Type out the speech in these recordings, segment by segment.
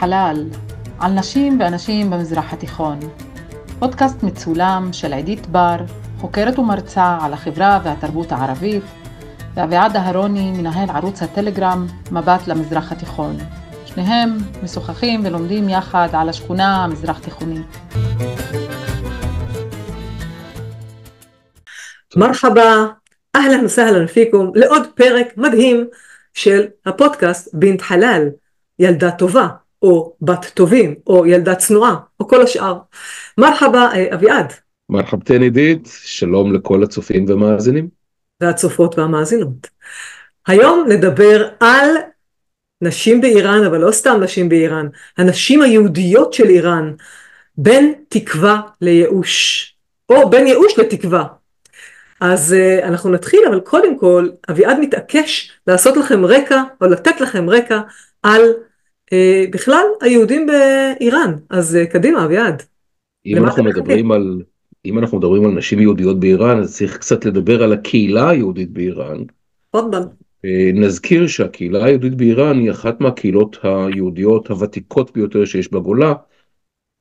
חלל, על נשים ואנשים במזרח התיכון. פודקאסט מצולם של עידית בר, חוקרת ומרצה על החברה והתרבות הערבית, ואביעד אהרוני, מנהל ערוץ הטלגרם מבט למזרח התיכון. שניהם משוחחים ולומדים יחד על השכונה המזרח תיכונית. מרחבה, אהלן וסהלן פיקום, לעוד פרק מדהים של הפודקאסט בינת חלל, ילדה טובה, או בת טובים, או ילדה צנועה, או כל השאר. מרחבה אביעד. מרחבתן עידית, שלום לכל הצופים והמאזינים. והצופות והמאזינות. היום נדבר על נשים באיראן, אבל לא סתם נשים באיראן, הנשים היהודיות של איראן, בין תקווה לייאוש, או בין ייאוש לתקווה. אז uh, אנחנו נתחיל, אבל קודם כל, אביעד מתעקש לעשות לכם רקע, או לתת לכם רקע, על בכלל היהודים באיראן. אז uh, קדימה, אביעד. אם אנחנו מדברים על... אם אנחנו מדברים על נשים יהודיות באיראן, אז צריך קצת לדבר על הקהילה היהודית באיראן. תפדל. נזכיר שהקהילה היהודית באיראן היא אחת מהקהילות היהודיות הוותיקות ביותר שיש בגולה,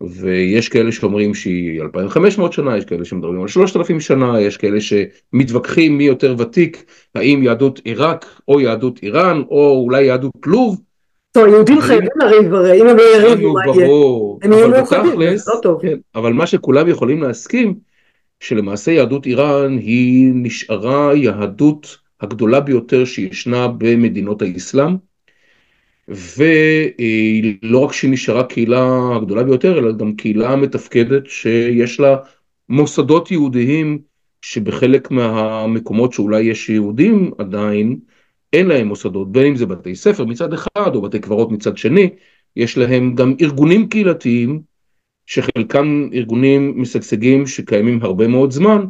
ויש כאלה שאומרים שהיא 2500 שנה, יש כאלה שמדברים על 3000 שנה, יש כאלה שמתווכחים מי יותר ותיק, האם יהדות עיראק או יהדות איראן או אולי יהדות לוב. טוב, יהודים חייבים לריב הרי, אם הם לא יריבו, מה יהיה? הם יהיו מאוחדים, לא טוב. כן, אבל מה שכולם יכולים להסכים, שלמעשה יהדות איראן היא נשארה יהדות הגדולה ביותר שישנה במדינות האסלאם. ולא רק שהיא נשארה קהילה הגדולה ביותר, אלא גם קהילה מתפקדת שיש לה מוסדות יהודיים שבחלק מהמקומות שאולי יש יהודים עדיין, אין להם מוסדות, בין אם זה בתי ספר מצד אחד או בתי קברות מצד שני, יש להם גם ארגונים קהילתיים, שחלקם ארגונים משגשגים שקיימים הרבה מאוד זמן,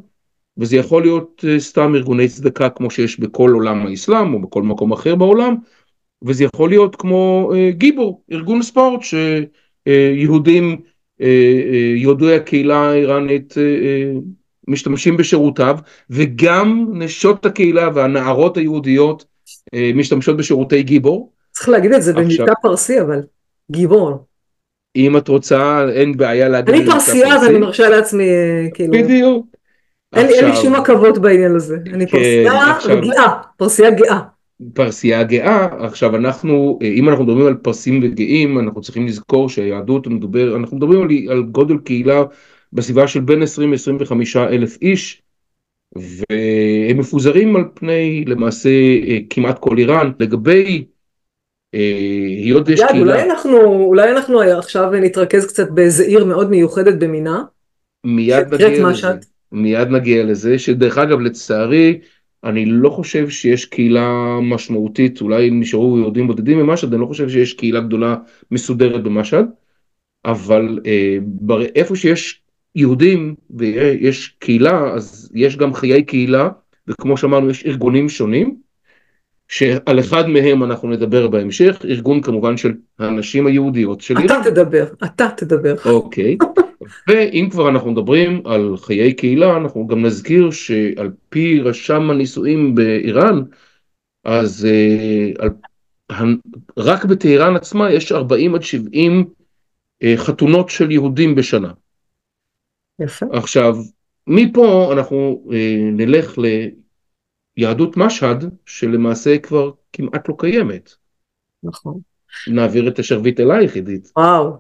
וזה יכול להיות סתם ארגוני צדקה כמו שיש בכל עולם האסלאם או בכל מקום אחר בעולם, וזה יכול להיות כמו אה, גיבור, ארגון ספורט שיהודים, אה, אה, יהודי הקהילה האיראנית אה, אה, משתמשים בשירותיו, וגם נשות הקהילה והנערות היהודיות אה, משתמשות בשירותי גיבור. צריך להגיד את זה במבטא פרסי אבל, גיבור. אם את רוצה, אין בעיה להגיד אני פרסייה אז אני מרשה לעצמי, אה, כאילו. בדיוק. אין לי, אין לי שום עכבות בעניין הזה. אני כן, פרסייה עכשיו- גאה, פרסייה גאה. פרסייה גאה, עכשיו אנחנו, אם אנחנו מדברים על פרסים וגאים, אנחנו צריכים לזכור שהיהדות מדבר, אנחנו מדברים על, על גודל קהילה בסביבה של בין 20 ל-25 אלף איש, והם מפוזרים על פני למעשה אה, כמעט כל איראן. לגבי אה, היות יד, קהילה, אולי אנחנו, אולי אנחנו עכשיו נתרכז קצת באיזה עיר מאוד מיוחדת במינה. מיד נגיע לזה. מיד נגיע לזה, שדרך אגב לצערי, אני לא חושב שיש קהילה משמעותית, אולי נשארו יהודים בודדים במשהד, אני לא חושב שיש קהילה גדולה מסודרת במשהד, אבל אה, איפה שיש יהודים ויש קהילה, אז יש גם חיי קהילה, וכמו שאמרנו, יש ארגונים שונים, שעל אחד מהם אנחנו נדבר בהמשך, ארגון כמובן של הנשים היהודיות של אתה איראן. תדבר, אתה תדבר. אוקיי, ואם כבר אנחנו מדברים על חיי קהילה, אנחנו גם נזכיר שעל פי רשם הנישואים באיראן, אז אה, על, רק בטהרן עצמה יש 40 עד 70 אה, חתונות של יהודים בשנה. יפה. עכשיו, מפה אנחנו אה, נלך ליהדות משהד, שלמעשה כבר כמעט לא קיימת. נכון. נעביר את השרביט אלייך, עידית. וואו.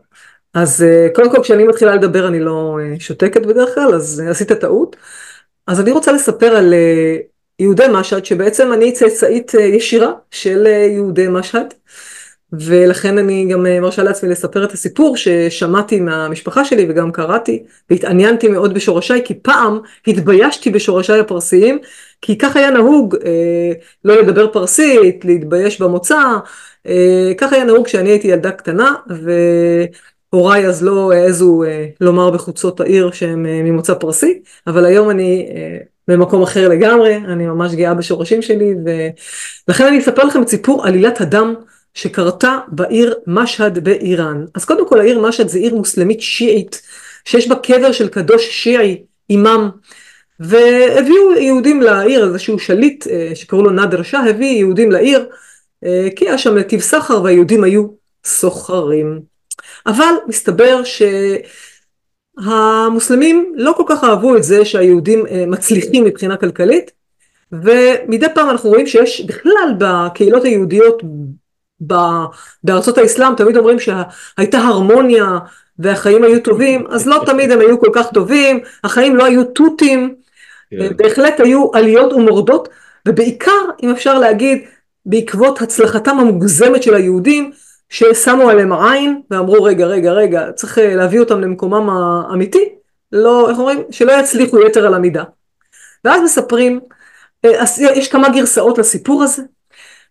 אז אה, קודם כל כשאני מתחילה לדבר אני לא אה, שותקת בדרך כלל, אז אה, עשית טעות. אז אני רוצה לספר על אה, יהודי משהד, שבעצם אני צאצאית אה, ישירה של אה, יהודי משהד, ולכן אני גם אה, מרשה לעצמי לספר את הסיפור ששמעתי מהמשפחה שלי וגם קראתי, והתעניינתי מאוד בשורשיי, כי פעם התביישתי בשורשיי הפרסיים, כי כך היה נהוג אה, לא לדבר פרסית, להתבייש במוצא, אה, כך היה נהוג כשאני הייתי ילדה קטנה, והוריי אז לא העזו אה, לומר בחוצות העיר שהם אה, ממוצא פרסי, אבל היום אני אה, במקום אחר לגמרי, אני ממש גאה בשורשים שלי, ולכן אני אספר לכם את סיפור עלילת הדם שקרתה בעיר משהד באיראן. אז קודם כל העיר משהד זה עיר מוסלמית שיעית, שיש בה קבר של קדוש שיעי, אימאם, והביאו יהודים לעיר, איזשהו שליט אה, שקראו לו נאדר שאה, הביא יהודים לעיר, אה, כי היה שם נתיב סחר והיהודים היו סוחרים. אבל מסתבר שהמוסלמים לא כל כך אהבו את זה שהיהודים אה, מצליחים מבחינה כלכלית, ומדי פעם אנחנו רואים שיש בכלל בקהילות היהודיות בארצות האסלאם, תמיד אומרים שהייתה הרמוניה והחיים היו טובים, אז לא תמיד הם היו כל כך טובים, החיים לא היו תותים, כן. בהחלט היו עליות ומורדות, ובעיקר, אם אפשר להגיד, בעקבות הצלחתם המוגזמת של היהודים, ששמו עליהם עין ואמרו רגע רגע רגע צריך אה, להביא אותם למקומם האמיתי, לא, איך אומרים? שלא יצליחו יתר על המידה. ואז מספרים, אה, יש כמה גרסאות לסיפור הזה,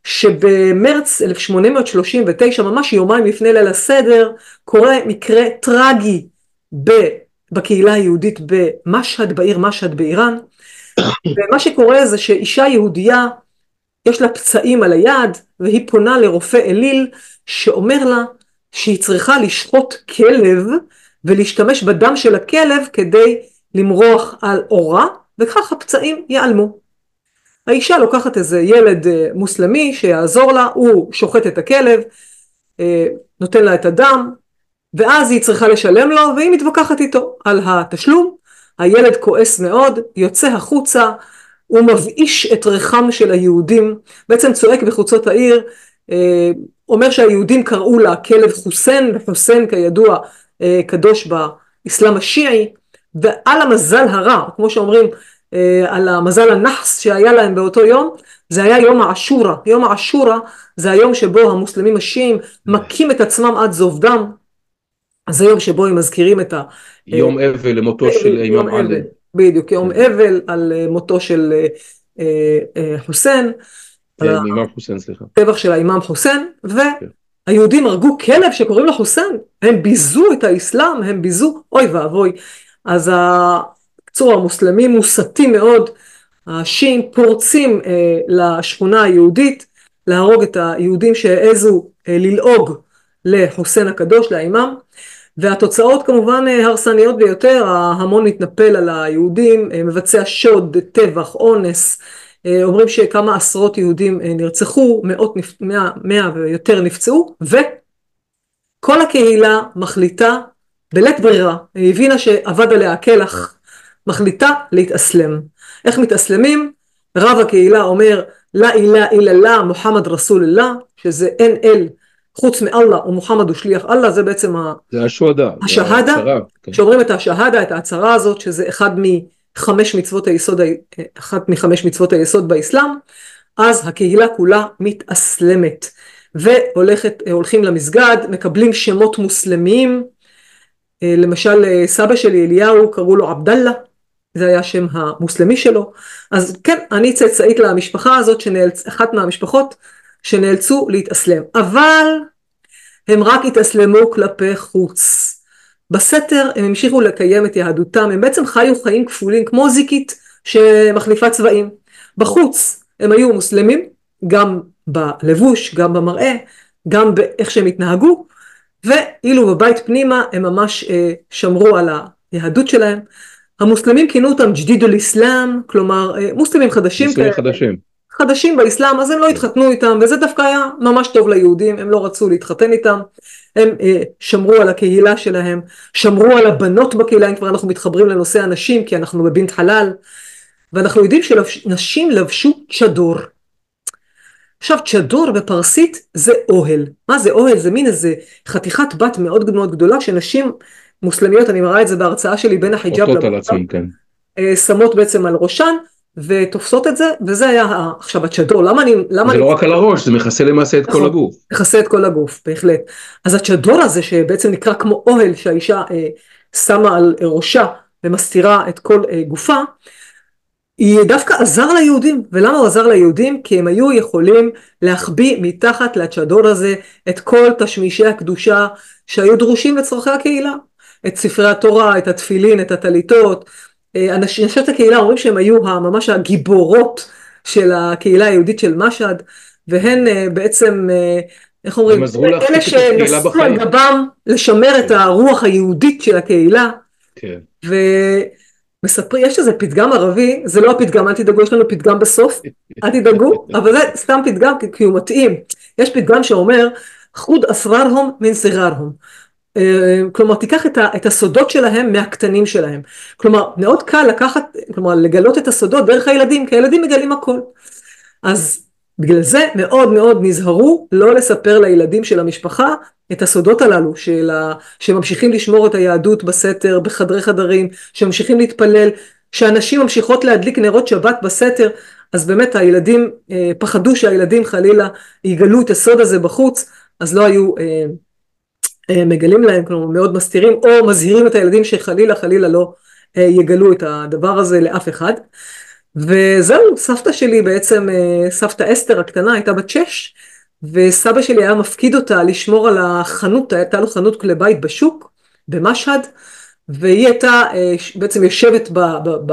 שבמרץ 1839, ממש יומיים לפני ליל הסדר, קורה מקרה טרגי בקהילה היהודית במשהד, בעיר משהד באיראן, ומה שקורה זה שאישה יהודייה יש לה פצעים על היד והיא פונה לרופא אליל שאומר לה שהיא צריכה לשחוט כלב ולהשתמש בדם של הכלב כדי למרוח על אורה וכך הפצעים ייעלמו. האישה לוקחת איזה ילד אה, מוסלמי שיעזור לה, הוא שוחט את הכלב, אה, נותן לה את הדם, ואז היא צריכה לשלם לו והיא מתווכחת איתו על התשלום, הילד כועס מאוד, יוצא החוצה, הוא מבאיש את ריחם של היהודים, בעצם צועק בחוצות העיר, אה, אומר שהיהודים קראו לה כלב חוסיין, וחוסיין כידוע קדוש באסלאם השיעי, ועל המזל הרע, כמו שאומרים על המזל הנחס שהיה להם באותו יום, זה היה יום העשורה. יום העשורה זה היום שבו המוסלמים השיעים מכים את עצמם עד זוב דם. זה היום שבו הם מזכירים את ה... יום אבל למותו של אימאם עלי. בדיוק, יום כן. אבל על אה, מותו של אה, אה, חוסיין. כן, אימאם חוסיין, סליחה. טבח של האימאם חוסיין, והיהודים הרגו כלב שקוראים לו חוסיין. הם ביזו את האסלאם, הם ביזו, אוי ואבוי. אז בקיצור, המוסלמים מוסתים מאוד, השיעים פורצים אה, לשכונה היהודית, להרוג את היהודים שהעזו אה, ללעוג לחוסיין הקדוש, לאימאם. והתוצאות כמובן אה, הרסניות ביותר, ההמון מתנפל על היהודים, אה, מבצע שוד, טבח, אונס, אה, אומרים שכמה עשרות יהודים נרצחו, מאות, מאה, מאה ויותר נפצעו, וכל הקהילה מחליטה בלית ברירה, היא הבינה שאבד עליה הקלח, מחליטה להתאסלם. איך מתאסלמים? רב הקהילה אומר לה אילה אילה לה מוחמד רסול אללה, שזה אין אל חוץ מאללה ומוחמד הוא שליח אללה זה בעצם זה השהדה, השהדה, כן. שאומרים את השהדה, את ההצהרה הזאת שזה אחד מחמש מצוות היסוד, אחת מחמש מצוות היסוד באסלאם, אז הקהילה כולה מתאסלמת והולכת, הולכים למסגד, מקבלים שמות מוסלמיים, למשל סבא שלי אליהו קראו לו עבדאללה, זה היה השם המוסלמי שלו, אז כן, אני צאצאית למשפחה הזאת, שנאלצ... אחת מהמשפחות שנאלצו להתאסלם, אבל הם רק התאסלמו כלפי חוץ. בסתר הם המשיכו לקיים את יהדותם, הם בעצם חיו חיים כפולים כמו זיקית שמחליפה צבעים. בחוץ הם היו מוסלמים, גם בלבוש, גם במראה, גם באיך שהם התנהגו, ואילו בבית פנימה הם ממש אה, שמרו על היהדות שלהם. המוסלמים כינו אותם ג'דידול איסלאם, כלומר אה, מוסלמים חדשים. מוסלמים חדשים. חדשים באסלאם אז הם לא התחתנו איתם וזה דווקא היה ממש טוב ליהודים הם לא רצו להתחתן איתם הם אה, שמרו על הקהילה שלהם שמרו על הבנות בקהילה אם כבר אנחנו מתחברים לנושא הנשים כי אנחנו בבינת חלל ואנחנו יודעים שנשים לבשו צ'דור עכשיו צ'דור בפרסית זה אוהל מה זה אוהל זה מין איזה חתיכת בת מאוד מאוד גדולה שנשים מוסלמיות אני מראה את זה בהרצאה שלי בין החיג'אב לבן כן. אה, שמות בעצם על ראשן ותופסות את זה, וזה היה עכשיו הצ'דור, למה אני... למה זה אני... לא רק על הראש, זה מכסה למעשה את נכון, כל הגוף. מכסה את כל הגוף, בהחלט. אז הצ'דור הזה שבעצם נקרא כמו אוהל שהאישה אה, שמה על ראשה ומסתירה את כל אה, גופה, היא דווקא עזר ליהודים, ולמה הוא עזר ליהודים? כי הם היו יכולים להחביא מתחת לצ'דור הזה את כל תשמישי הקדושה שהיו דרושים לצורכי הקהילה. את ספרי התורה, את התפילין, את הטליתות, אה, נשות הקהילה אומרים שהן היו ממש הגיבורות של הקהילה היהודית של משהד, והן אה, בעצם, אה, איך אומרים, אלה שנסו על גבם לשמר את הרוח היהודית של הקהילה. כן. ומספרים, יש איזה פתגם ערבי, זה לא הפתגם, אל תדאגו, יש לנו פתגם בסוף, אל תדאגו, אבל זה סתם פתגם כי הוא מתאים. יש פתגם שאומר, חוד אסררהום מן סיררהום. כלומר תיקח את, ה, את הסודות שלהם מהקטנים שלהם. כלומר מאוד קל לקחת, כלומר לגלות את הסודות דרך הילדים, כי הילדים מגלים הכל. אז בגלל זה מאוד מאוד נזהרו לא לספר לילדים של המשפחה את הסודות הללו, של ה... שממשיכים לשמור את היהדות בסתר, בחדרי חדרים, שממשיכים להתפלל, שאנשים ממשיכות להדליק נרות שבת בסתר, אז באמת הילדים אה, פחדו שהילדים חלילה יגלו את הסוד הזה בחוץ, אז לא היו אה, אה, מגלים להם, כלומר מאוד מסתירים, או מזהירים את הילדים שחלילה חלילה לא אה, יגלו את הדבר הזה לאף אחד. וזהו, סבתא שלי בעצם, אה, סבתא אסתר הקטנה הייתה בת שש, וסבא שלי היה מפקיד אותה לשמור על החנות, הייתה לו חנות כלי בית בשוק, במשהד, והיא הייתה אה, בעצם יושבת ב, ב, ב,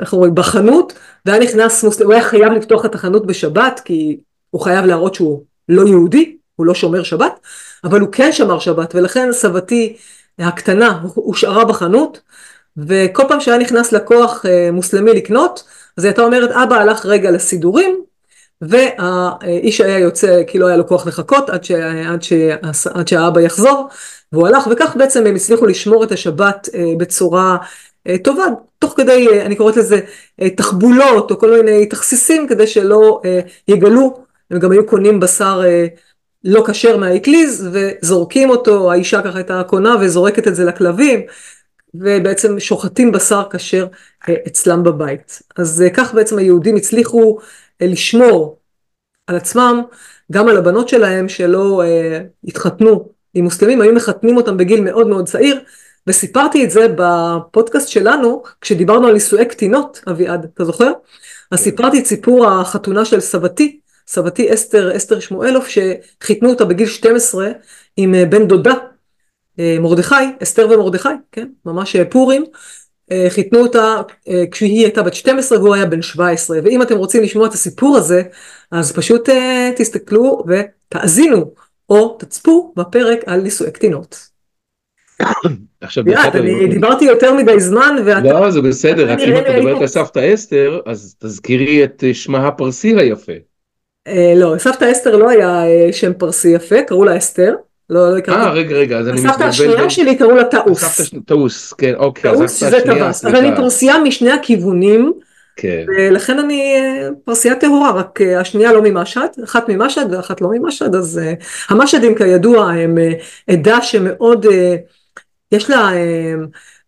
איך אומרים, בחנות, והיה נכנס מוסלמי, הוא היה חייב לפתוח את החנות בשבת, כי הוא חייב להראות שהוא לא יהודי, הוא לא שומר שבת, אבל הוא כן שמר שבת, ולכן סבתי הקטנה הושארה בחנות, וכל פעם שהיה נכנס לקוח אה, מוסלמי לקנות, אז היא הייתה אומרת, אבא הלך רגע לסידורים, והאיש היה יוצא, כי לא היה לו כוח לחכות עד, ש, עד, ש, עד שהאבא יחזור, והוא הלך, וכך בעצם הם הצליחו לשמור את השבת אה, בצורה אה, טובה, תוך כדי, אני קוראת לזה, תחבולות, או כל מיני תכסיסים, כדי שלא יגלו, הם גם היו קונים בשר לא כשר מהאטליז, וזורקים אותו, האישה ככה הייתה קונה וזורקת את זה לכלבים, ובעצם שוחטים בשר כשר אה, אצלם בבית. אז אה, כך בעצם היהודים הצליחו אה, לשמור על עצמם, גם על הבנות שלהם שלא התחתנו עם מוסלמים, היו מחתנים אותם בגיל מאוד מאוד צעיר, וסיפרתי את זה בפודקאסט שלנו, כשדיברנו על נישואי קטינות, אביעד, אתה זוכר? אז סיפרתי את סיפור החתונה של סבתי, סבתי אסתר, אסתר שמואלוף, שחיתנו אותה בגיל 12 עם בן דודה אה, מרדכי, אסתר ומרדכי, כן, ממש אה, פורים, אה, חיתנו אותה כשהיא הייתה בת 12 והוא היה בן 17, ואם אתם רוצים לשמוע את הסיפור הזה, אז פשוט תסתכלו ותאזינו, או תצפו בפרק על נישואי קטינות. עכשיו בסדר, אני דיברתי יותר מדי זמן ואתה... לא, זה בסדר, רק אם את מדברת על סבתא אסתר, אז תזכירי את שמה הפרסי היפה. לא, סבתא אסתר לא היה שם פרסי יפה, קראו לה אסתר. לא, לא הכרתי. אה, רגע, רגע, אז אני מתבלבל. הסבתא השנייה שלי קראו לה תאוס. תאוס, כן, אוקיי. תאוס זה טווס, אבל אני פרסייה משני הכיוונים. כן. ולכן אני אה, פרסייה טהורה, רק אה, השנייה לא ממשהד, אחת ממשהד ואחת לא ממשהד, אז uh, המשהדים כידוע הם uh, עדה שמאוד, uh, יש לה, uh,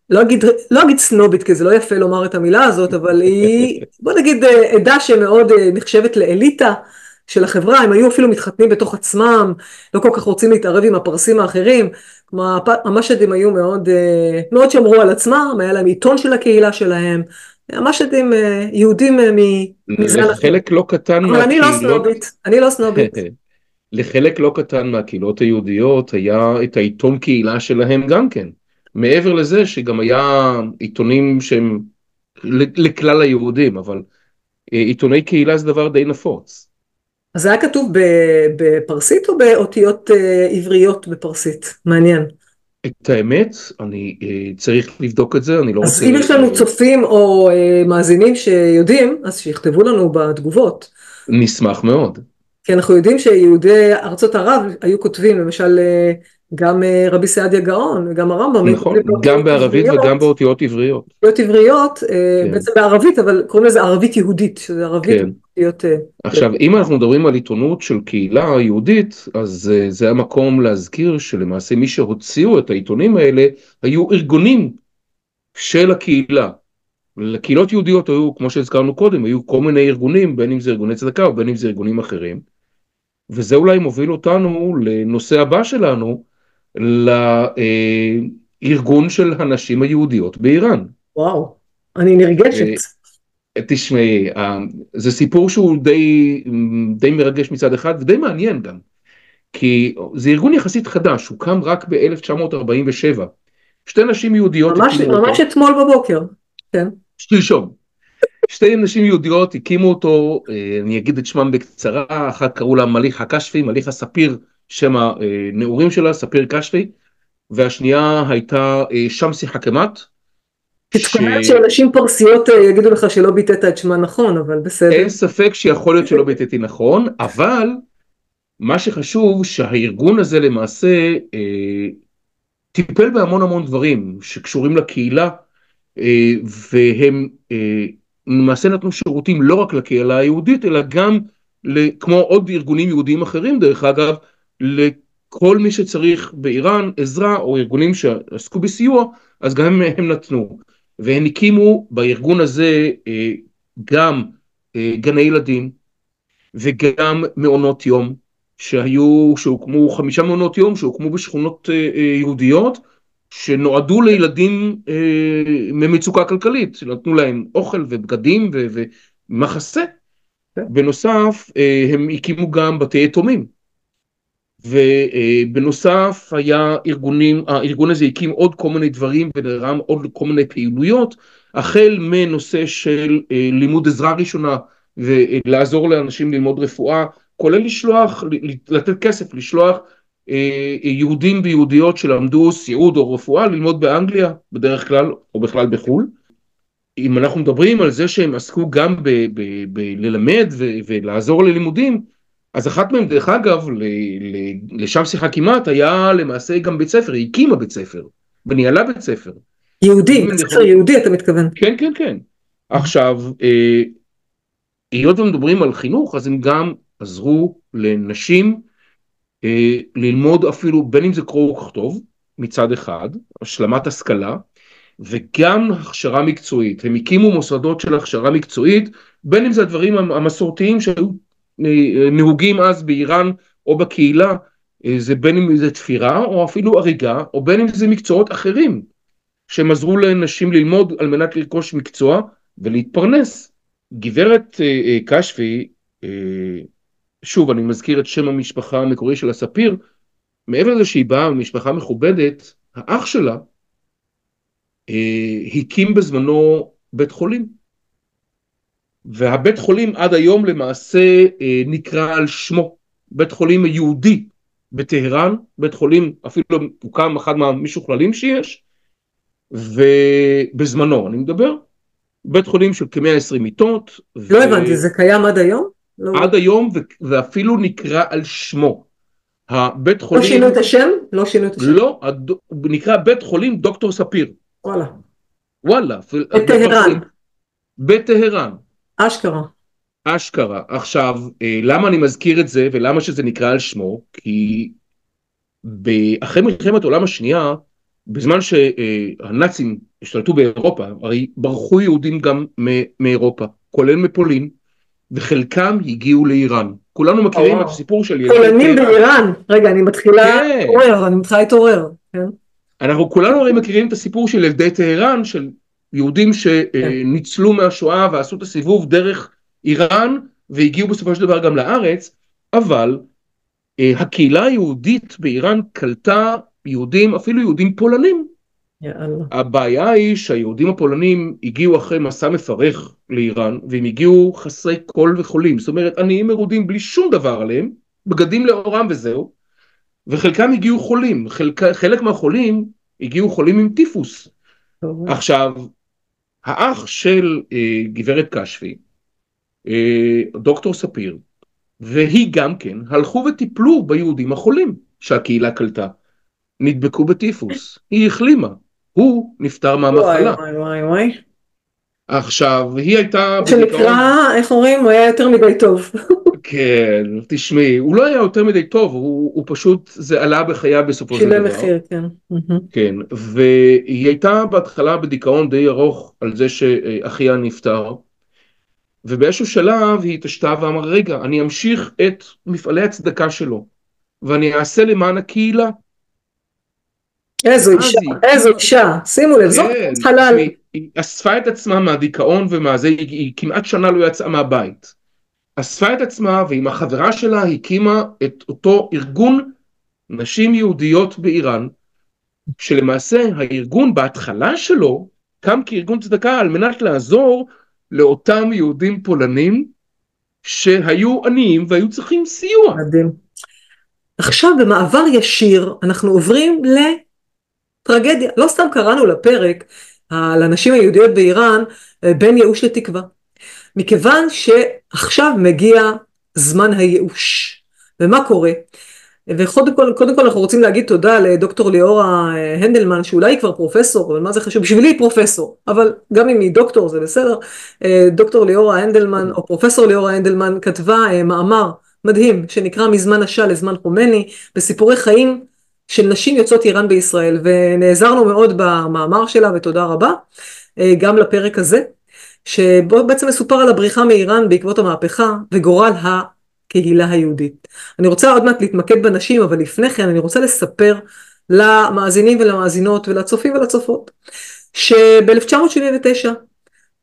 לא אגיד, לא אגיד סנובית, כי זה לא יפה לומר את המילה הזאת, אבל היא, בוא נגיד, uh, עדה שמאוד uh, נחשבת לאליטה. של החברה, הם היו אפילו מתחתנים בתוך עצמם, לא כל כך רוצים להתערב עם הפרסים האחרים, כלומר המשדים היו מאוד, אה, מאוד שמרו על עצמם, היה להם עיתון של הקהילה שלהם, המשדים אה, יהודים אה, מזן. לחלק לא קטן אבל אני לא סנובית, אני לא סנובית. לחלק לא קטן מהקהילות היהודיות היה את העיתון קהילה שלהם גם כן. מעבר לזה שגם היה עיתונים שהם לכלל היהודים, אבל עיתוני קהילה זה דבר די נפוץ. אז זה היה כתוב בפרסית או באותיות אה, עבריות בפרסית? מעניין. את האמת, אני אה, צריך לבדוק את זה, אני לא אז רוצה... אז אם יש לנו צופים או אה, מאזינים שיודעים, אז שיכתבו לנו בתגובות. נשמח מאוד. כי אנחנו יודעים שיהודי ארצות ערב היו כותבים, למשל גם רבי סעדיה גאון, וגם הרמב"ם. נכון, גם בערבית עבריות, וגם באותיות עבריות. אותיות עבריות, כן. בעצם בערבית, אבל קוראים לזה ערבית יהודית, שזה ערבית. כן. להיות... אה, עכשיו, אם אנחנו מדברים על עיתונות של קהילה יהודית, אז אה, זה המקום להזכיר שלמעשה מי שהוציאו את העיתונים האלה היו ארגונים של הקהילה. לקהילות יהודיות היו, כמו שהזכרנו קודם, היו כל מיני ארגונים, בין אם זה ארגוני צדקה או בין אם זה ארגונים אחרים. וזה אולי מוביל אותנו לנושא הבא שלנו, לארגון של הנשים היהודיות באיראן. וואו, אני נרגשת. תשמעי, אה, זה סיפור שהוא די, די מרגש מצד אחד ודי מעניין גם, כי זה ארגון יחסית חדש, הוקם רק ב-1947. שתי נשים יהודיות ממש, הקימו ממש אותו. ממש אתמול בבוקר, כן. שלשום. שתי נשים יהודיות הקימו אותו, אה, אני אגיד את שמם בקצרה, אחת קראו לה מליחה קשפי, מליחה ספיר, שם הנעורים שלה, ספיר קשפי, והשנייה הייתה אה, שמסי חכמת, תתכונן שאנשים פרסיות אה, יגידו לך שלא ביטאת את שמה נכון, אבל בסדר. אין ספק שיכול להיות שלא ביטאתי נכון, אבל מה שחשוב שהארגון הזה למעשה אה, טיפל בהמון המון דברים שקשורים לקהילה, והם למעשה נתנו שירותים לא רק לקהילה היהודית, אלא גם כמו עוד ארגונים יהודיים אחרים דרך אגב, לכל מי שצריך באיראן עזרה או ארגונים שעסקו בסיוע, אז גם הם נתנו. והם הקימו בארגון הזה גם גני ילדים וגם מעונות יום שהיו, שהוקמו חמישה מעונות יום שהוקמו בשכונות יהודיות שנועדו לילדים ממצוקה כלכלית, נתנו להם אוכל ובגדים ומחסה. בנוסף הם הקימו גם בתי יתומים ובנוסף היה ארגונים, הארגון הזה הקים עוד כל מיני דברים ונרם עוד כל מיני פעילויות החל מנושא של לימוד עזרה ראשונה ולעזור לאנשים ללמוד רפואה כולל לשלוח, לתת כסף, לשלוח יהודים ויהודיות שלמדו סיעוד או רפואה ללמוד באנגליה בדרך כלל או בכלל בחו"ל. אם אנחנו מדברים על זה שהם עסקו גם בללמד ולעזור ללימודים אז אחת מהם דרך אגב לשם שיחה כמעט היה למעשה גם בית ספר, היא הקימה בית ספר וניהלה בית ספר. יהודי, בית ספר יהודי אתה מתכוון. כן כן כן. עכשיו היות ומדברים על חינוך אז הם גם עזרו לנשים ללמוד אפילו בין אם זה קרוא וכתוב מצד אחד, השלמת השכלה וגם הכשרה מקצועית, הם הקימו מוסדות של הכשרה מקצועית בין אם זה הדברים המסורתיים שהיו נהוגים אז באיראן או בקהילה, זה בין אם זה תפירה או אפילו הריגה או בין אם זה מקצועות אחרים שהם עזרו לנשים ללמוד על מנת לרכוש מקצוע ולהתפרנס. גברת קשפי שוב אני מזכיר את שם המשפחה המקורי של הספיר, מעבר לזה שהיא באה ממשפחה מכובדת, האח שלה הקים בזמנו בית חולים והבית חולים עד היום למעשה נקרא על שמו, בית חולים יהודי בטהרן, בית חולים אפילו הוקם אחד מהמשוכללים שיש ובזמנו אני מדבר, בית חולים של כמאה עשרים מיטות. לא הבנתי, זה קיים עד היום? עד היום ואפילו נקרא על שמו. הבית חולים... לא שינו את השם? לא שינו את השם? לא, נקרא בית חולים דוקטור ספיר. וואלה. וואלה. בטהרן. בטהרן. אשכרה. אשכרה. עכשיו, למה אני מזכיר את זה ולמה שזה נקרא על שמו? כי אחרי מלחמת העולם השנייה, בזמן שהנאצים השתלטו באירופה, הרי ברחו יהודים גם מאירופה, כולל מפולין, וחלקם הגיעו לאיראן. כולנו מכירים את הסיפור של ילדי טהרן. פולנים באיראן, רגע אני מתחילה להתעורר, אני מתחילה להתעורר. אנחנו כולנו הרי מכירים את הסיפור של ילדי טהרן, של יהודים שניצלו מהשואה ועשו את הסיבוב דרך איראן והגיעו בסופו של דבר גם לארץ, אבל הקהילה היהודית באיראן קלטה יהודים, אפילו יהודים פולנים. הבעיה היא שהיהודים הפולנים הגיעו אחרי מסע מפרך לאיראן והם הגיעו חסרי כל וחולים, זאת אומרת עניים מרודים בלי שום דבר עליהם, בגדים לאורם וזהו, וחלקם הגיעו חולים, חלק, חלק מהחולים הגיעו חולים עם טיפוס. עכשיו, האח של אה, גברת קשפי, אה, דוקטור ספיר, והיא גם כן, הלכו וטיפלו ביהודים החולים שהקהילה קלטה. נדבקו בטיפוס, היא החלימה, הוא נפטר מהמחלה. וואי וואי וואי. עכשיו, היא הייתה... שנקרא, איך אומרים, הוא היה יותר מדי טוב. כן, תשמעי, הוא לא היה יותר מדי טוב, הוא, הוא פשוט, זה עלה בחייו בסופו של דבר. שילם מחיר, כן. כן, והיא הייתה בהתחלה בדיכאון די ארוך על זה שאחיה נפטר, ובאיזשהו שלב היא התעשתה ואמרה, רגע, אני אמשיך את מפעלי הצדקה שלו, ואני אעשה למען הקהילה. איזו אישה, איזו אישה, שימו לב, זאת חלל. היא אספה את עצמה מהדיכאון ומהזה, היא כמעט שנה לא יצאה מהבית. אספה את עצמה ועם החברה שלה הקימה את אותו ארגון נשים יהודיות באיראן, שלמעשה הארגון בהתחלה שלו קם כארגון צדקה על מנת לעזור לאותם יהודים פולנים שהיו עניים והיו צריכים סיוע. מדהים. עכשיו במעבר ישיר אנחנו עוברים לטרגדיה, לא סתם קראנו לפרק על הנשים היהודיות באיראן בין ייאוש לתקווה. מכיוון שעכשיו מגיע זמן הייאוש. ומה קורה? וקודם כל, קודם כל אנחנו רוצים להגיד תודה לדוקטור ליאורה הנדלמן, שאולי היא כבר פרופסור, אבל מה זה חשוב? בשבילי היא פרופסור, אבל גם אם היא דוקטור זה בסדר. דוקטור ליאורה הנדלמן, או פרופסור ליאורה הנדלמן, כתבה מאמר מדהים, שנקרא מזמן השעה לזמן חומני, בסיפורי חיים של נשים יוצאות איראן בישראל, ונעזרנו מאוד במאמר שלה, ותודה רבה, גם לפרק הזה, שבו בעצם מסופר על הבריחה מאיראן בעקבות המהפכה, וגורל הקהילה היהודית. אני רוצה עוד מעט להתמקד בנשים, אבל לפני כן אני רוצה לספר למאזינים ולמאזינות ולצופים ולצופות, שב-1979,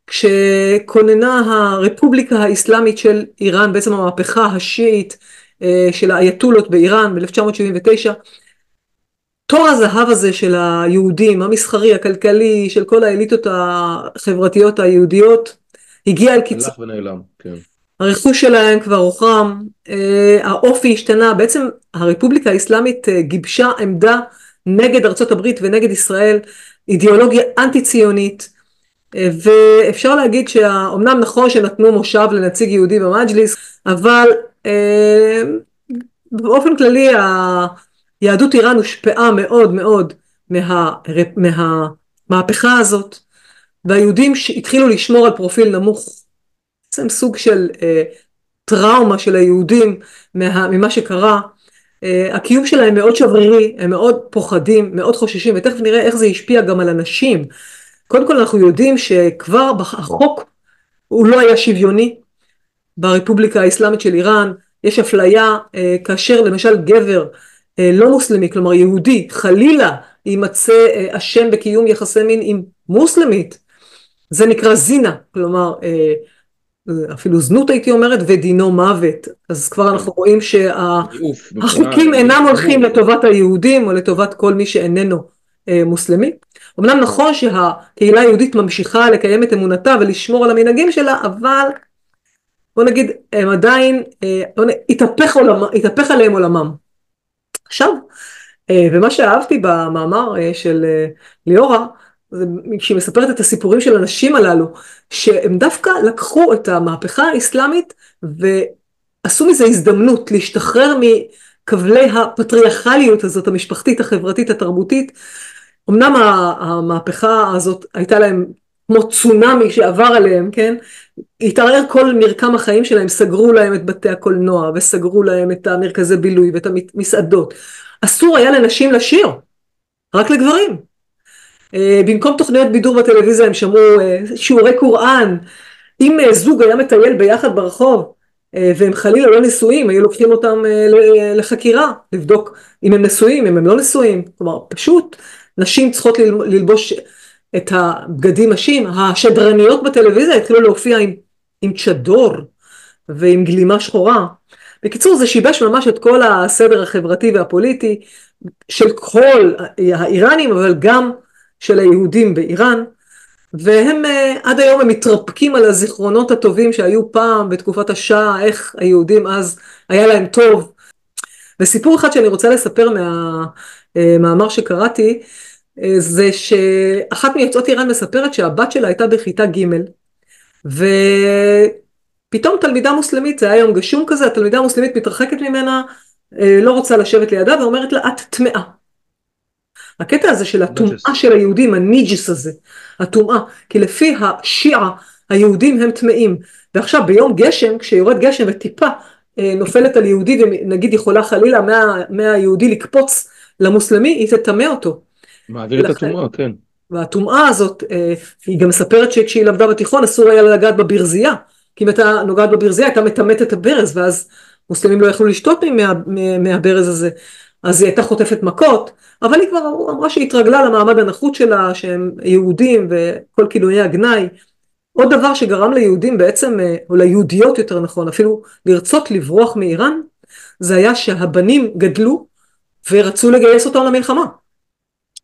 כשכוננה הרפובליקה האסלאמית של איראן, בעצם המהפכה השיעית של האייתולות באיראן ב-1979, תור הזהב הזה של היהודים, המסחרי, הכלכלי, של כל האליטות החברתיות היהודיות, הגיע אל קיצור. הלך ונעלם, כן. הרכוש שלהם כבר הוחרם, האופי השתנה, בעצם הרפובליקה האסלאמית גיבשה עמדה נגד ארצות הברית ונגד ישראל, אידיאולוגיה אנטי ציונית, ואפשר להגיד שאומנם נכון שנתנו מושב לנציג יהודי במג'ליס, אבל באופן כללי יהדות איראן הושפעה מאוד מאוד מה, מהמהפכה הזאת, והיהודים התחילו לשמור על פרופיל נמוך, בעצם סוג של אה, טראומה של היהודים מה, ממה שקרה, אה, הקיום שלהם מאוד שברירי, הם מאוד פוחדים, מאוד חוששים, ותכף נראה איך זה השפיע גם על אנשים. קודם כל אנחנו יודעים שכבר החוק הוא לא היה שוויוני ברפובליקה האסלאמית של איראן, יש אפליה אה, כאשר למשל גבר לא מוסלמי, כלומר יהודי, חלילה יימצא אשם בקיום יחסי מין עם מוסלמית, זה נקרא זינה, כלומר אפילו זנות הייתי אומרת, ודינו מוות. אז כבר אנחנו רואים שהחוקים אינם הולכים לטובת היהודים או לטובת כל מי שאיננו מוסלמי. אמנם נכון שהקהילה היהודית ממשיכה לקיים את אמונתה ולשמור על המנהגים שלה, אבל בוא נגיד, הם עדיין, התהפך עליהם עולמם. עכשיו, ומה שאהבתי במאמר של ליאורה, כשהיא מספרת את הסיפורים של הנשים הללו, שהם דווקא לקחו את המהפכה האסלאמית ועשו מזה הזדמנות להשתחרר מכבלי הפטריארכליות הזאת, המשפחתית, החברתית, התרבותית. אמנם המהפכה הזאת הייתה להם כמו צונאמי שעבר עליהם, כן? התערער כל מרקם החיים שלהם, סגרו להם את בתי הקולנוע וסגרו להם את המרכזי בילוי ואת המסעדות. אסור היה לנשים לשיר, רק לגברים. במקום תוכניות בידור בטלוויזיה הם שמעו שיעורי קוראן, אם זוג היה מטייל ביחד ברחוב והם חלילה לא נשואים, היו לוקחים אותם לחקירה, לבדוק אם הם נשואים, אם הם לא נשואים, כלומר פשוט נשים צריכות ללבוש את הבגדים השים, השדרניות בטלוויזיה התחילו להופיע עם, עם צ'דור ועם גלימה שחורה. בקיצור זה שיבש ממש את כל הסדר החברתי והפוליטי של כל האיראנים אבל גם של היהודים באיראן, והם עד היום הם מתרפקים על הזיכרונות הטובים שהיו פעם בתקופת השאה, איך היהודים אז היה להם טוב. וסיפור אחד שאני רוצה לספר מהמאמר שקראתי, זה שאחת מיוצאות איראן מספרת שהבת שלה הייתה בכיתה ג' ופתאום תלמידה מוסלמית, זה היה יום גשום כזה, התלמידה המוסלמית מתרחקת ממנה, לא רוצה לשבת לידה ואומרת לה את טמאה. הקטע הזה של הטומאה של היהודים, הניג'ס הזה, הטומאה, כי לפי השיעה היהודים הם טמאים, ועכשיו ביום גשם, כשיורד גשם וטיפה נופלת על יהודי ונגיד יכולה חלילה מה, מהיהודי לקפוץ למוסלמי, היא תטמא אותו. מעביר את הטומאה, כן. והטומאה הזאת, היא גם מספרת שכשהיא למדה בתיכון אסור היה לגעת בברזייה, כי אם הייתה נוגעת בברזייה הייתה מטמאת את הברז, ואז מוסלמים לא יכלו לשתות מה, מה, מהברז הזה. אז היא הייתה חוטפת מכות, אבל היא כבר אמרה שהיא התרגלה למעמד הנחות שלה, שהם יהודים וכל כינויי הגנאי. עוד דבר שגרם ליהודים בעצם, או ליהודיות יותר נכון, אפילו לרצות לברוח מאיראן, זה היה שהבנים גדלו ורצו לגייס אותם למלחמה.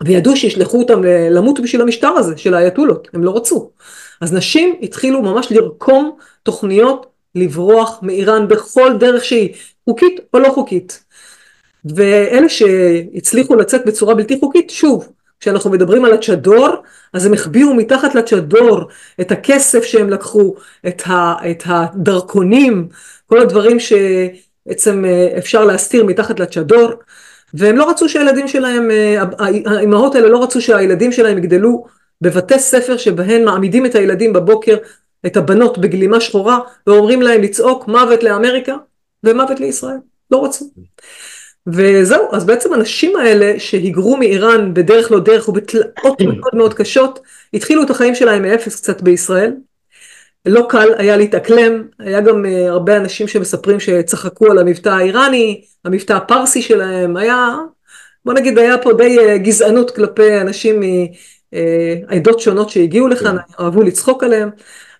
וידעו שישלחו אותם למות בשביל המשטר הזה, של האייתולות, הם לא רצו. אז נשים התחילו ממש לרקום תוכניות לברוח מאיראן בכל דרך שהיא, חוקית או לא חוקית. ואלה שהצליחו לצאת בצורה בלתי חוקית, שוב, כשאנחנו מדברים על הצ'דור, אז הם החביאו מתחת לצ'דור את הכסף שהם לקחו, את, ה, את הדרכונים, כל הדברים בעצם אפשר להסתיר מתחת לצ'דור, והם לא רצו שהילדים שלהם, האימהות האלה לא רצו שהילדים שלהם יגדלו בבתי ספר שבהן מעמידים את הילדים בבוקר, את הבנות בגלימה שחורה, ואומרים להם לצעוק מוות לאמריקה ומוות לישראל, לא רצו. וזהו, אז בעצם הנשים האלה שהיגרו מאיראן בדרך לא דרך ובתלאות מאוד מאוד קשות, התחילו את החיים שלהם מאפס קצת בישראל. לא קל היה להתאקלם, היה גם uh, הרבה אנשים שמספרים שצחקו על המבטא האיראני, המבטא הפרסי שלהם, היה, בוא נגיד, היה פה די uh, גזענות כלפי אנשים מעדות uh, שונות שהגיעו לכאן, כן. אהבו לצחוק עליהם,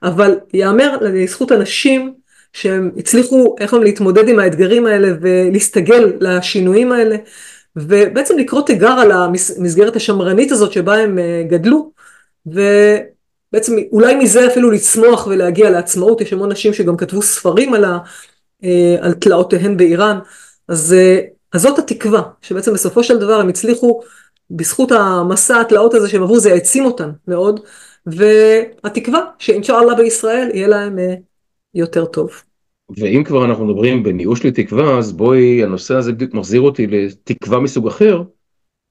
אבל ייאמר לזכות הנשים שהם הצליחו, איך אומרים, להתמודד עם האתגרים האלה ולהסתגל לשינויים האלה, ובעצם לקרוא תיגר על המסגרת השמרנית הזאת שבה הם אה, גדלו, ובעצם אולי מזה אפילו לצמוח ולהגיע לעצמאות, יש המון נשים שגם כתבו ספרים על, ה, אה, על תלאותיהן באיראן, אז, אה, אז זאת התקווה, שבעצם בסופו של דבר הם הצליחו, בזכות המסע התלאות הזה שהם עברו, זה העצים אותן מאוד, והתקווה שאינשאללה בישראל יהיה להם יותר טוב. ואם כבר אנחנו מדברים בניאוש לתקווה, אז בואי, הנושא הזה בדיוק מחזיר אותי לתקווה מסוג אחר.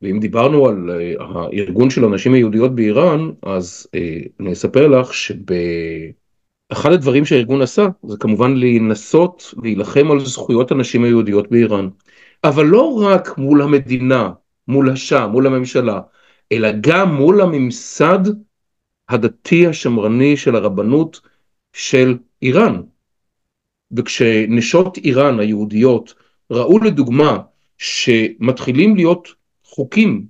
ואם דיברנו על uh, הארגון של הנשים היהודיות באיראן, אז uh, אני אספר לך שאחד הדברים שהארגון עשה, זה כמובן לנסות להילחם על זכויות הנשים היהודיות באיראן. אבל לא רק מול המדינה, מול השאה, מול הממשלה, אלא גם מול הממסד הדתי השמרני של הרבנות של איראן. וכשנשות איראן היהודיות ראו לדוגמה שמתחילים להיות חוקים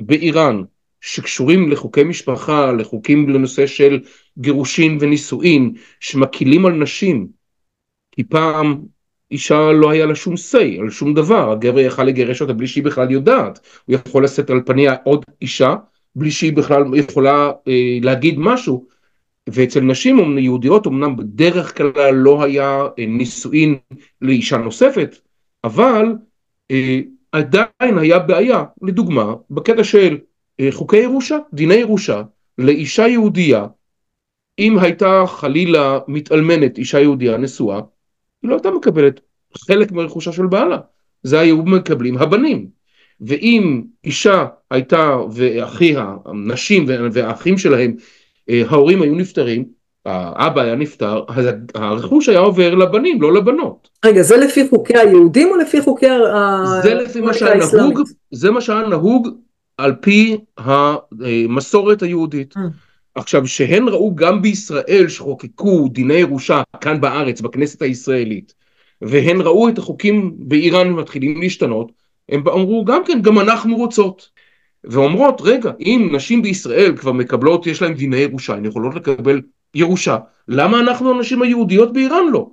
באיראן שקשורים לחוקי משפחה, לחוקים לנושא של גירושין ונישואין, שמקילים על נשים, כי פעם אישה לא היה לה שום say על שום דבר, הגבר יכל לגרש אותה בלי שהיא בכלל יודעת, הוא יכול לשאת על פניה עוד אישה בלי שהיא בכלל יכולה אה, להגיד משהו, ואצל נשים יהודיות אמנם בדרך כלל לא היה אה, נישואין לאישה נוספת, אבל אה, עדיין היה בעיה, לדוגמה, בקטע של אה, חוקי ירושה, דיני ירושה, לאישה יהודייה, אם הייתה חלילה מתאלמנת אישה יהודייה נשואה, היא לא הייתה מקבלת חלק מרכושה של בעלה, זה היו מקבלים הבנים. ואם אישה הייתה ואחיה, הנשים והאחים שלהם אה, ההורים היו נפטרים, האבא היה נפטר, אז הרכוש היה עובר לבנים, לא לבנות. רגע, זה לפי חוקי היהודים או לפי חוקי האסלאמית? זה לפי מה שהיה נהוג, זה מה שהיה נהוג על פי המסורת היהודית. Mm. עכשיו, שהן ראו גם בישראל שחוקקו דיני ירושה כאן בארץ, בכנסת הישראלית, והן ראו את החוקים באיראן מתחילים להשתנות, הם אמרו גם כן, גם אנחנו רוצות. ואומרות, רגע, אם נשים בישראל כבר מקבלות, יש להן דיני ירושה, הן יכולות לקבל ירושה, למה אנחנו הנשים היהודיות באיראן לא?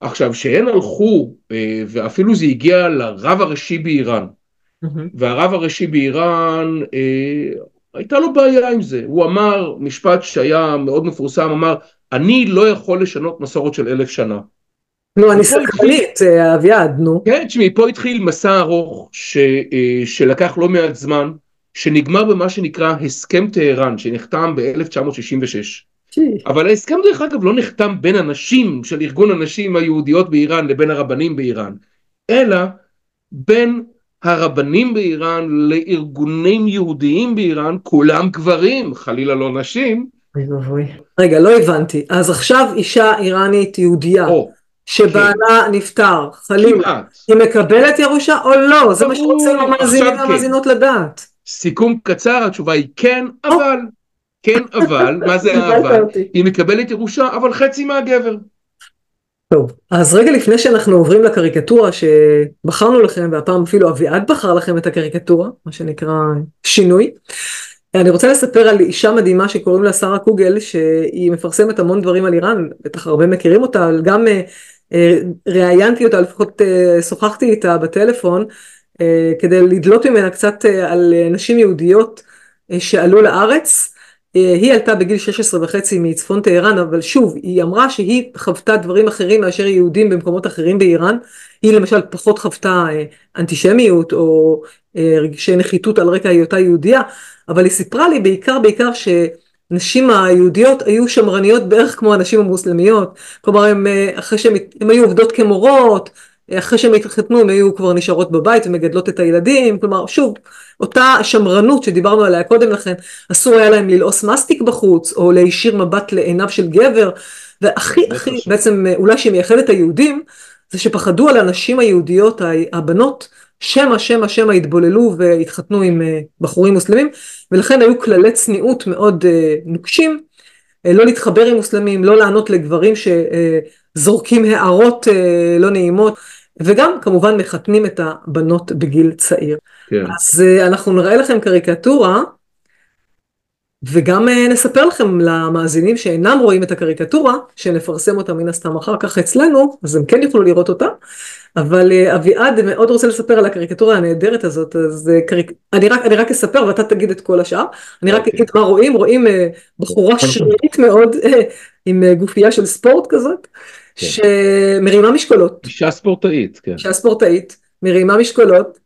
עכשיו, שהן הלכו, אה, ואפילו זה הגיע לרב הראשי באיראן, והרב הראשי באיראן, אה, הייתה לו בעיה עם זה, הוא אמר משפט שהיה מאוד מפורסם, אמר, אני לא יכול לשנות מסורת של אלף שנה. נו, אני סקרנית, אה, אביעד, נו. כן, תשמעי, פה התחיל מסע ארוך ש, שלקח לא מעט זמן, שנגמר במה שנקרא הסכם טהרן, שנחתם ב-1966. אבל ההסכם דרך אגב לא נחתם בין הנשים של ארגון הנשים היהודיות באיראן לבין הרבנים באיראן, אלא בין הרבנים באיראן לארגונים יהודיים באיראן, כולם גברים, חלילה לא נשים. רגע, לא הבנתי. אז עכשיו אישה איראנית יהודייה. שבעלה כן. נפטר, חלילה, היא מקבלת ירושה או לא? זה מה שרוצים המאזינים כן. והמאזינות לדעת. סיכום קצר, התשובה היא כן, אבל, כן, אבל, מה זה אבל? היא מקבלת ירושה, אבל חצי מהגבר. טוב, אז רגע לפני שאנחנו עוברים לקריקטורה שבחרנו לכם, והפעם אפילו אביעד בחר לכם את הקריקטורה, מה שנקרא שינוי. אני רוצה לספר על אישה מדהימה שקוראים לה שרה קוגל, שהיא מפרסמת המון דברים על איראן, בטח הרבה מכירים אותה, אבל גם אה, אה, ראיינתי אותה, לפחות אה, שוחחתי איתה בטלפון, כדי לדלות ממנה קצת על נשים יהודיות שעלו לארץ. היא עלתה בגיל 16 וחצי מצפון טהרן, אבל שוב, היא אמרה שהיא חוותה דברים אחרים מאשר יהודים במקומות אחרים באיראן. היא למשל פחות חוותה אנטישמיות או רגשי נחיתות על רקע היותה יהודייה, אבל היא סיפרה לי בעיקר בעיקר שנשים היהודיות היו שמרניות בערך כמו הנשים המוסלמיות, כלומר הם אחרי שהן היו עובדות כמורות, אחרי שהם התחתנו הם היו כבר נשארות בבית ומגדלות את הילדים, כלומר שוב, אותה שמרנות שדיברנו עליה קודם לכן, אסור היה להם ללעוס מסטיק בחוץ, או להישיר מבט לעיניו של גבר, והכי הכי, בעצם אולי שמייחד את היהודים, זה שפחדו על הנשים היהודיות, הבנות, שמא שמא שמא התבוללו והתחתנו עם בחורים מוסלמים, ולכן היו כללי צניעות מאוד נוקשים, לא להתחבר עם מוסלמים, לא לענות לגברים שזורקים הערות לא נעימות, וגם כמובן מחתנים את הבנות בגיל צעיר. כן. אז אנחנו נראה לכם קריקטורה, וגם נספר לכם למאזינים שאינם רואים את הקריקטורה, שנפרסם אותה מן הסתם אחר כך אצלנו, אז הם כן יוכלו לראות אותה. אבל אביעד מאוד רוצה לספר על הקריקטורה הנהדרת הזאת, אז קריק... אני, רק, אני רק אספר ואתה תגיד את כל השאר. אני רק אגיד מה רואים, רואים בחורה שרירית מאוד עם גופייה של ספורט כזאת, כן. שמרימה משקולות. אישה ספורטאית, כן. אישה ספורטאית, מרימה משקולות.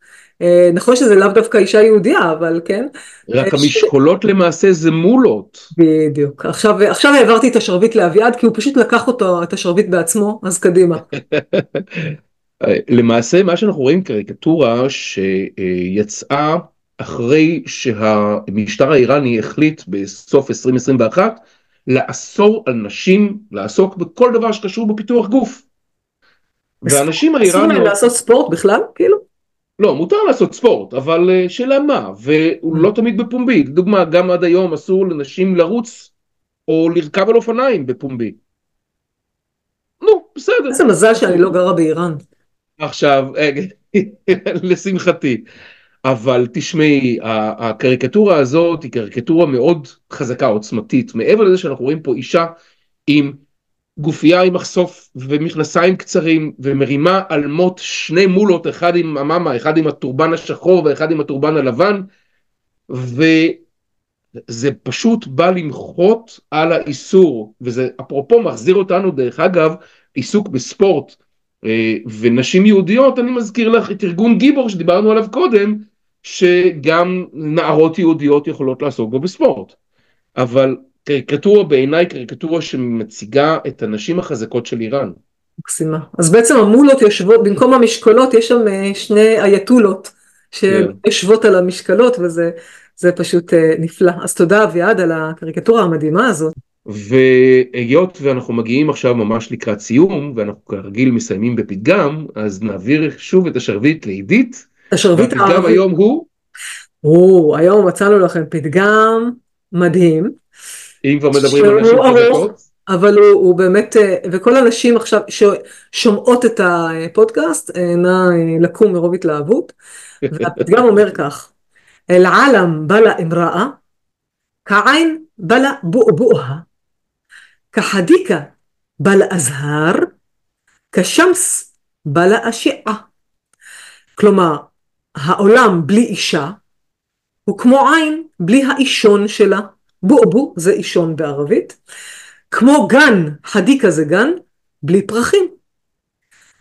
נכון שזה לאו דווקא אישה יהודייה, אבל כן. רק המשקולות ש... למעשה זה מולות. בדיוק. עכשיו, עכשיו העברתי את השרביט לאביעד, כי הוא פשוט לקח אותו, את השרביט בעצמו, אז קדימה. למעשה מה שאנחנו רואים קריקטורה שיצאה אחרי שהמשטר האיראני החליט בסוף 2021 לאסור על נשים לעסוק בכל דבר שקשור בפיתוח גוף. והנשים האיראניות... אסור להם לעשות ספורט בכלל? כאילו? לא, מותר לעשות ספורט, אבל שאלה מה, והוא לא תמיד בפומבי. לדוגמה, גם עד היום אסור לנשים לרוץ או לרכב על אופניים בפומבי. נו, בסדר. איזה מזל שאני לא גרה באיראן. עכשיו, לשמחתי, אבל תשמעי, הקריקטורה הזאת היא קריקטורה מאוד חזקה, עוצמתית, מעבר לזה שאנחנו רואים פה אישה עם גופייה עם מחשוף ומכנסיים קצרים ומרימה על מות שני מולות, אחד עם המאמה, אחד עם הטורבן השחור ואחד עם הטורבן הלבן, וזה פשוט בא למחות על האיסור, וזה אפרופו מחזיר אותנו דרך אגב, עיסוק בספורט. ונשים יהודיות, אני מזכיר לך את ארגון גיבור שדיברנו עליו קודם, שגם נערות יהודיות יכולות לעסוק בו בספורט. אבל קריקטורה בעיניי קריקטורה שמציגה את הנשים החזקות של איראן. מקסימה. אז בעצם המולות יושבות, במקום המשקולות יש שם שני אייתולות שיושבות כן. על המשקלות וזה פשוט נפלא. אז תודה אביעד על הקריקטורה המדהימה הזאת. והיות ואנחנו מגיעים עכשיו ממש לקראת סיום ואנחנו כרגיל מסיימים בפתגם אז נעביר שוב את השרביט לעידית. השרביט הערבי. והפתגם היום הוא? או, היום מצאנו לכם פתגם מדהים. אם כבר מדברים על נשים חזקות. אבל הוא, הוא באמת, וכל הנשים עכשיו ששומעות את הפודקאסט, נא לקום מרוב התלהבות. והפתגם אומר כך, אל-עלם בלה אמראה, כעין בלה בואבואה. כחדיקה בלה אזהר, כשמס בלה אשיעה. כלומר, העולם בלי אישה הוא כמו עין בלי האישון שלה, בואבו זה אישון בערבית, כמו גן, חדיקה זה גן, בלי פרחים,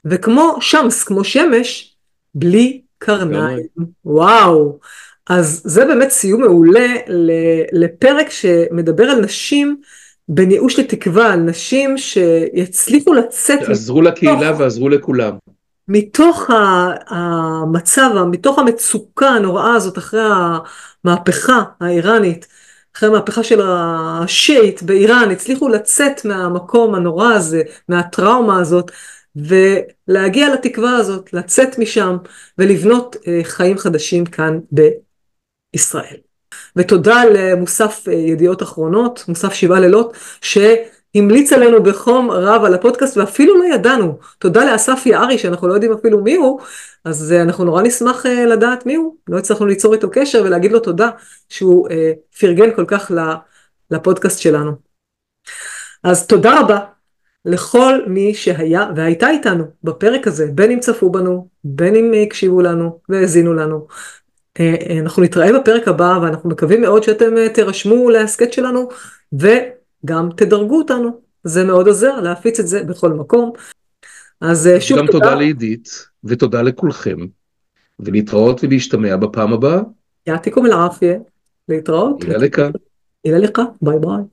וכמו שמס, כמו שמש, בלי קרניים. וואו, אז זה באמת סיום מעולה לפרק שמדבר על נשים בין ייאוש לתקווה, על נשים שיצליחו לצאת... עזרו לקהילה ועזרו לכולם. מתוך המצב, מתוך המצוקה הנוראה הזאת אחרי המהפכה האיראנית, אחרי המהפכה של השיעית באיראן, הצליחו לצאת מהמקום הנורא הזה, מהטראומה הזאת, ולהגיע לתקווה הזאת, לצאת משם ולבנות חיים חדשים כאן בישראל. ותודה למוסף ידיעות אחרונות, מוסף שבעה לילות, שהמליץ עלינו בחום רב על הפודקאסט ואפילו לא ידענו. תודה לאסף יערי שאנחנו לא יודעים אפילו מי הוא, אז אנחנו נורא נשמח לדעת מי הוא. לא הצלחנו ליצור איתו קשר ולהגיד לו תודה שהוא פרגן כל כך לפודקאסט שלנו. אז תודה רבה לכל מי שהיה והייתה איתנו בפרק הזה, בין אם צפו בנו, בין אם הקשיבו לנו והאזינו לנו. אנחנו נתראה בפרק הבא ואנחנו מקווים מאוד שאתם תירשמו להסכת שלנו וגם תדרגו אותנו, זה מאוד עוזר להפיץ את זה בכל מקום. אז שוב גם תודה. תודה לעידית ותודה לכולכם ולהתראות ולהשתמע בפעם הבאה. יעתיקום אל-עפיה, להתראות. אילה לך. אילה לך, ביי ביי.